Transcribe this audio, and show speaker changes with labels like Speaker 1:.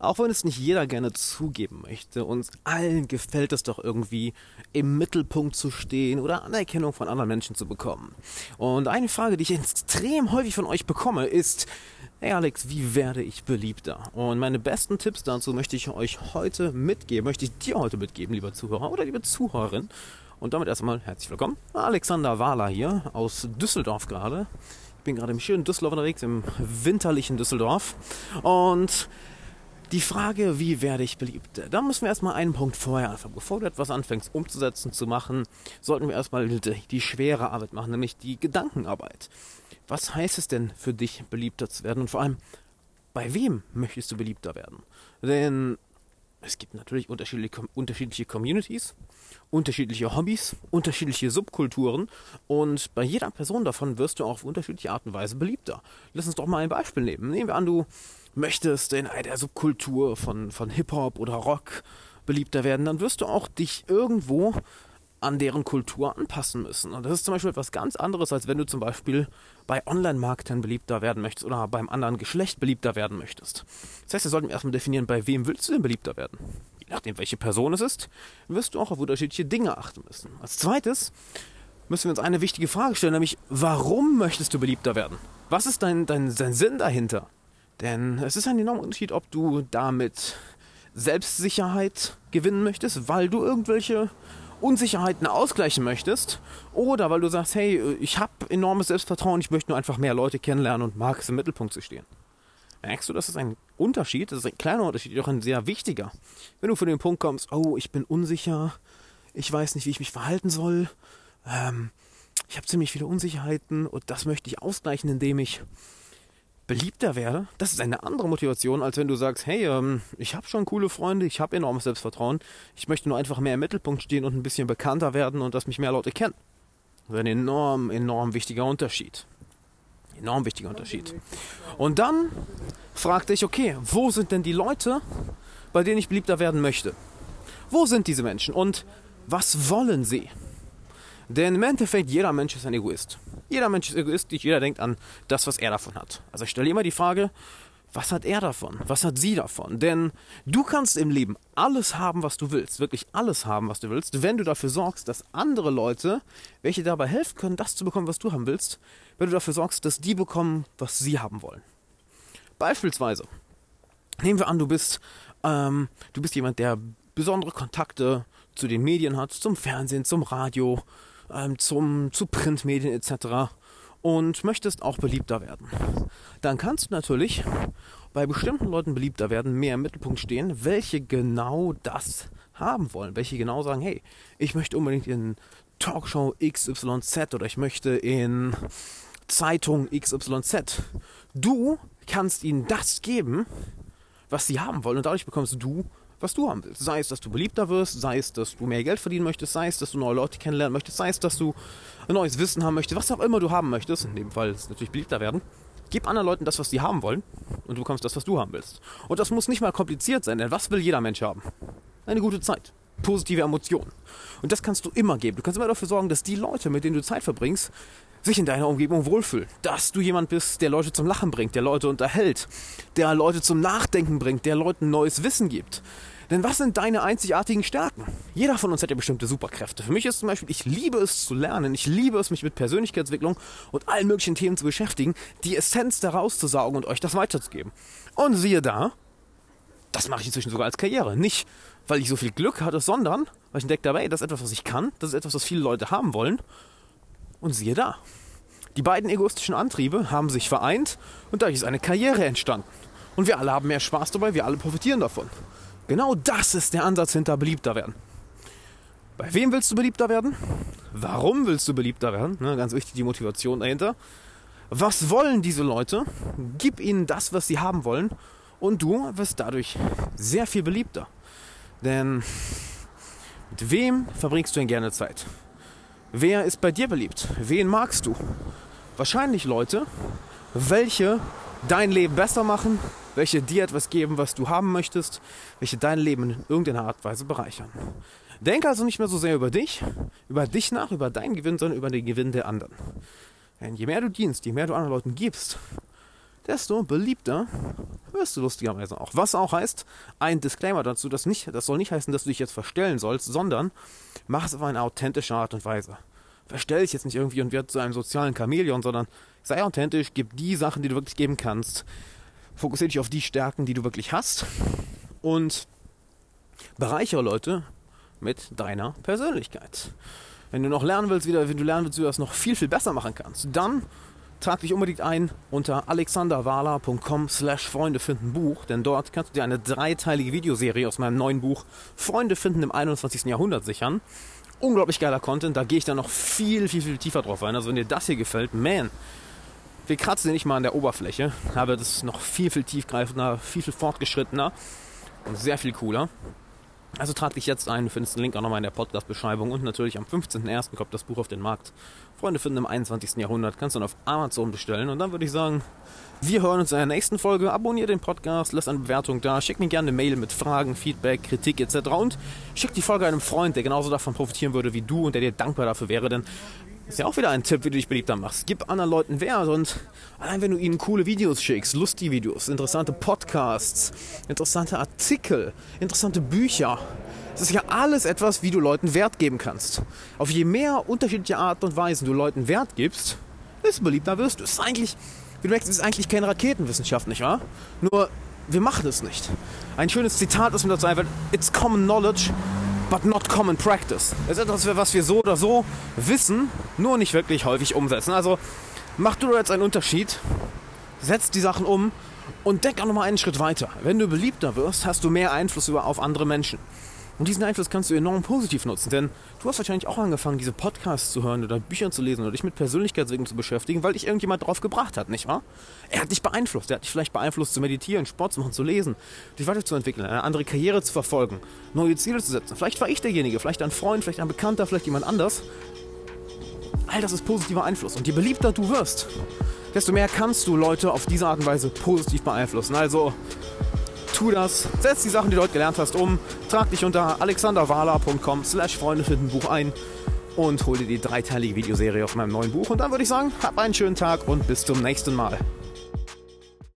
Speaker 1: Auch wenn es nicht jeder gerne zugeben möchte, uns allen gefällt es doch irgendwie, im Mittelpunkt zu stehen oder Anerkennung von anderen Menschen zu bekommen. Und eine Frage, die ich extrem häufig von euch bekomme, ist, hey Alex, wie werde ich beliebter? Und meine besten Tipps dazu möchte ich euch heute mitgeben, möchte ich dir heute mitgeben, lieber Zuhörer oder liebe Zuhörerin. Und damit erstmal herzlich willkommen. Alexander Wahler hier aus Düsseldorf gerade. Ich bin gerade im schönen Düsseldorf unterwegs, im winterlichen Düsseldorf. Und die Frage, wie werde ich beliebt? Da müssen wir erstmal einen Punkt vorher anfangen. Bevor du etwas anfängst umzusetzen, zu machen, sollten wir erstmal die, die schwere Arbeit machen, nämlich die Gedankenarbeit. Was heißt es denn für dich, beliebter zu werden? Und vor allem, bei wem möchtest du beliebter werden? Denn es gibt natürlich unterschiedliche, unterschiedliche Communities, unterschiedliche Hobbys, unterschiedliche Subkulturen und bei jeder Person davon wirst du auch auf unterschiedliche Art und Weise beliebter. Lass uns doch mal ein Beispiel nehmen. Nehmen wir an, du möchtest in der Subkultur von, von Hip-Hop oder Rock beliebter werden, dann wirst du auch dich irgendwo an deren Kultur anpassen müssen. Und das ist zum Beispiel etwas ganz anderes, als wenn du zum Beispiel bei Online-Marketern beliebter werden möchtest oder beim anderen Geschlecht beliebter werden möchtest. Das heißt, wir sollten erstmal definieren, bei wem willst du denn beliebter werden? Je nachdem, welche Person es ist, wirst du auch auf unterschiedliche Dinge achten müssen. Als zweites müssen wir uns eine wichtige Frage stellen, nämlich warum möchtest du beliebter werden? Was ist dein, dein, dein Sinn dahinter? Denn es ist ein enormer Unterschied, ob du damit Selbstsicherheit gewinnen möchtest, weil du irgendwelche Unsicherheiten ausgleichen möchtest oder weil du sagst, hey, ich habe enormes Selbstvertrauen, ich möchte nur einfach mehr Leute kennenlernen und mag es im Mittelpunkt zu stehen. Merkst du, das ist ein Unterschied, das ist ein kleiner Unterschied, doch ein sehr wichtiger. Wenn du von dem Punkt kommst, oh, ich bin unsicher, ich weiß nicht, wie ich mich verhalten soll, ähm, ich habe ziemlich viele Unsicherheiten und das möchte ich ausgleichen, indem ich beliebter werde, das ist eine andere Motivation, als wenn du sagst, hey, ähm, ich habe schon coole Freunde, ich habe enormes Selbstvertrauen, ich möchte nur einfach mehr im Mittelpunkt stehen und ein bisschen bekannter werden und dass mich mehr Leute kennen. Das ist ein enorm, enorm wichtiger Unterschied. Enorm wichtiger Unterschied. Und dann fragte ich, okay, wo sind denn die Leute, bei denen ich beliebter werden möchte? Wo sind diese Menschen und was wollen sie? Denn im Endeffekt, jeder Mensch ist ein Egoist. Jeder Mensch ist egoistisch, jeder denkt an das, was er davon hat. Also ich stelle immer die Frage, was hat er davon? Was hat sie davon? Denn du kannst im Leben alles haben, was du willst, wirklich alles haben, was du willst, wenn du dafür sorgst, dass andere Leute, welche dabei helfen können, das zu bekommen, was du haben willst, wenn du dafür sorgst, dass die bekommen, was sie haben wollen. Beispielsweise, nehmen wir an, du bist, ähm, du bist jemand, der besondere Kontakte zu den Medien hat, zum Fernsehen, zum Radio, ähm, zum, zu Printmedien etc. und möchtest auch beliebter werden. Dann kannst du natürlich bei bestimmten Leuten beliebter werden, mehr im Mittelpunkt stehen, welche genau das haben wollen, welche genau sagen, hey, ich möchte unbedingt in Talkshow XYZ oder ich möchte in Zeitung XYZ. Du kannst ihnen das geben, was sie haben wollen und dadurch bekommst du was du haben willst. Sei es, dass du beliebter wirst, sei es, dass du mehr Geld verdienen möchtest, sei es, dass du neue Leute kennenlernen möchtest, sei es, dass du ein neues Wissen haben möchtest, was auch immer du haben möchtest. In dem Fall ist natürlich beliebter werden. Gib anderen Leuten das, was sie haben wollen und du bekommst das, was du haben willst. Und das muss nicht mal kompliziert sein, denn was will jeder Mensch haben? Eine gute Zeit. Positive Emotionen. Und das kannst du immer geben. Du kannst immer dafür sorgen, dass die Leute, mit denen du Zeit verbringst, sich in deiner Umgebung wohlfühlen. Dass du jemand bist, der Leute zum Lachen bringt, der Leute unterhält, der Leute zum Nachdenken bringt, der Leuten neues Wissen gibt. Denn was sind deine einzigartigen Stärken? Jeder von uns hat ja bestimmte Superkräfte. Für mich ist zum Beispiel, ich liebe es zu lernen, ich liebe es, mich mit Persönlichkeitsentwicklung und allen möglichen Themen zu beschäftigen, die Essenz daraus zu saugen und euch das weiterzugeben. Und siehe da, das mache ich inzwischen sogar als Karriere. Nicht, weil ich so viel Glück hatte, sondern weil ich entdeckt habe, ey, das ist etwas, was ich kann, das ist etwas, was viele Leute haben wollen. Und siehe da, die beiden egoistischen Antriebe haben sich vereint und dadurch ist eine Karriere entstanden. Und wir alle haben mehr Spaß dabei, wir alle profitieren davon. Genau das ist der Ansatz hinter beliebter werden. Bei wem willst du beliebter werden? Warum willst du beliebter werden? Ne, ganz wichtig die Motivation dahinter. Was wollen diese Leute? Gib ihnen das, was sie haben wollen und du wirst dadurch sehr viel beliebter. Denn mit wem verbringst du denn gerne Zeit? Wer ist bei dir beliebt? Wen magst du? Wahrscheinlich Leute, welche dein Leben besser machen, welche dir etwas geben, was du haben möchtest, welche dein Leben in irgendeiner Art und Weise bereichern. Denk also nicht mehr so sehr über dich, über dich nach, über deinen Gewinn, sondern über den Gewinn der anderen. Denn je mehr du dienst, je mehr du anderen Leuten gibst, desto beliebter wirst du lustigerweise auch. Was auch heißt, ein Disclaimer dazu, das, nicht, das soll nicht heißen, dass du dich jetzt verstellen sollst, sondern mach es auf eine authentische Art und Weise. Verstell dich jetzt nicht irgendwie und werd zu einem sozialen Chamäleon, sondern sei authentisch, gib die Sachen, die du wirklich geben kannst. Fokussiere dich auf die Stärken, die du wirklich hast und bereichere Leute mit deiner Persönlichkeit. Wenn du noch lernen willst, wie du, wenn du lernen willst, wie du das noch viel, viel besser machen kannst, dann trag dich unbedingt ein unter alexanderwala.com slash Freunde finden Buch, denn dort kannst du dir eine dreiteilige Videoserie aus meinem neuen Buch Freunde finden im 21. Jahrhundert sichern. Unglaublich geiler Content, da gehe ich dann noch viel, viel, viel tiefer drauf ein. Also wenn dir das hier gefällt, man, wir kratzen nicht mal an der Oberfläche, aber das ist noch viel, viel tiefgreifender, viel, viel fortgeschrittener und sehr viel cooler. Also trag dich jetzt ein, du findest den Link auch nochmal in der Podcast-Beschreibung und natürlich am 15.01. kommt das Buch auf den Markt. Freunde finden im 21. Jahrhundert, kannst du dann auf Amazon bestellen und dann würde ich sagen, wir hören uns in der nächsten Folge. Abonnier den Podcast, lass eine Bewertung da, schick mir gerne eine Mail mit Fragen, Feedback, Kritik etc. und schick die Folge einem Freund, der genauso davon profitieren würde wie du und der dir dankbar dafür wäre, denn ist ja auch wieder ein Tipp, wie du dich beliebter machst. Gib anderen Leuten Wert und allein wenn du ihnen coole Videos schickst, lustige Videos, interessante Podcasts, interessante Artikel, interessante Bücher, das ist ja alles etwas, wie du Leuten Wert geben kannst. Auf je mehr unterschiedliche Art und Weisen du Leuten Wert gibst, desto beliebter wirst du. Es ist eigentlich, wie du merkst, es ist eigentlich keine Raketenwissenschaft, nicht wahr? Nur, wir machen es nicht. Ein schönes Zitat ist mir dazu einfach, it's common knowledge but not common practice. Das ist etwas, was wir so oder so wissen, nur nicht wirklich häufig umsetzen. Also mach du jetzt einen Unterschied, setz die Sachen um und denk auch nochmal einen Schritt weiter. Wenn du beliebter wirst, hast du mehr Einfluss über, auf andere Menschen. Und diesen Einfluss kannst du enorm positiv nutzen, denn du hast wahrscheinlich auch angefangen, diese Podcasts zu hören oder Bücher zu lesen oder dich mit Persönlichkeitswegen zu beschäftigen, weil dich irgendjemand drauf gebracht hat, nicht wahr? Er hat dich beeinflusst. Er hat dich vielleicht beeinflusst, zu meditieren, Sport zu machen, zu lesen, dich weiterzuentwickeln, eine andere Karriere zu verfolgen, neue Ziele zu setzen. Vielleicht war ich derjenige, vielleicht ein Freund, vielleicht ein Bekannter, vielleicht jemand anders. All das ist positiver Einfluss. Und je beliebter du wirst, desto mehr kannst du Leute auf diese Art und Weise positiv beeinflussen. Also tu das, setz die Sachen, die du heute gelernt hast, um, trag dich unter alexanderwala.com slash Freunde finden Buch ein und hol dir die dreiteilige Videoserie auf meinem neuen Buch. Und dann würde ich sagen, hab einen schönen Tag und bis zum nächsten Mal.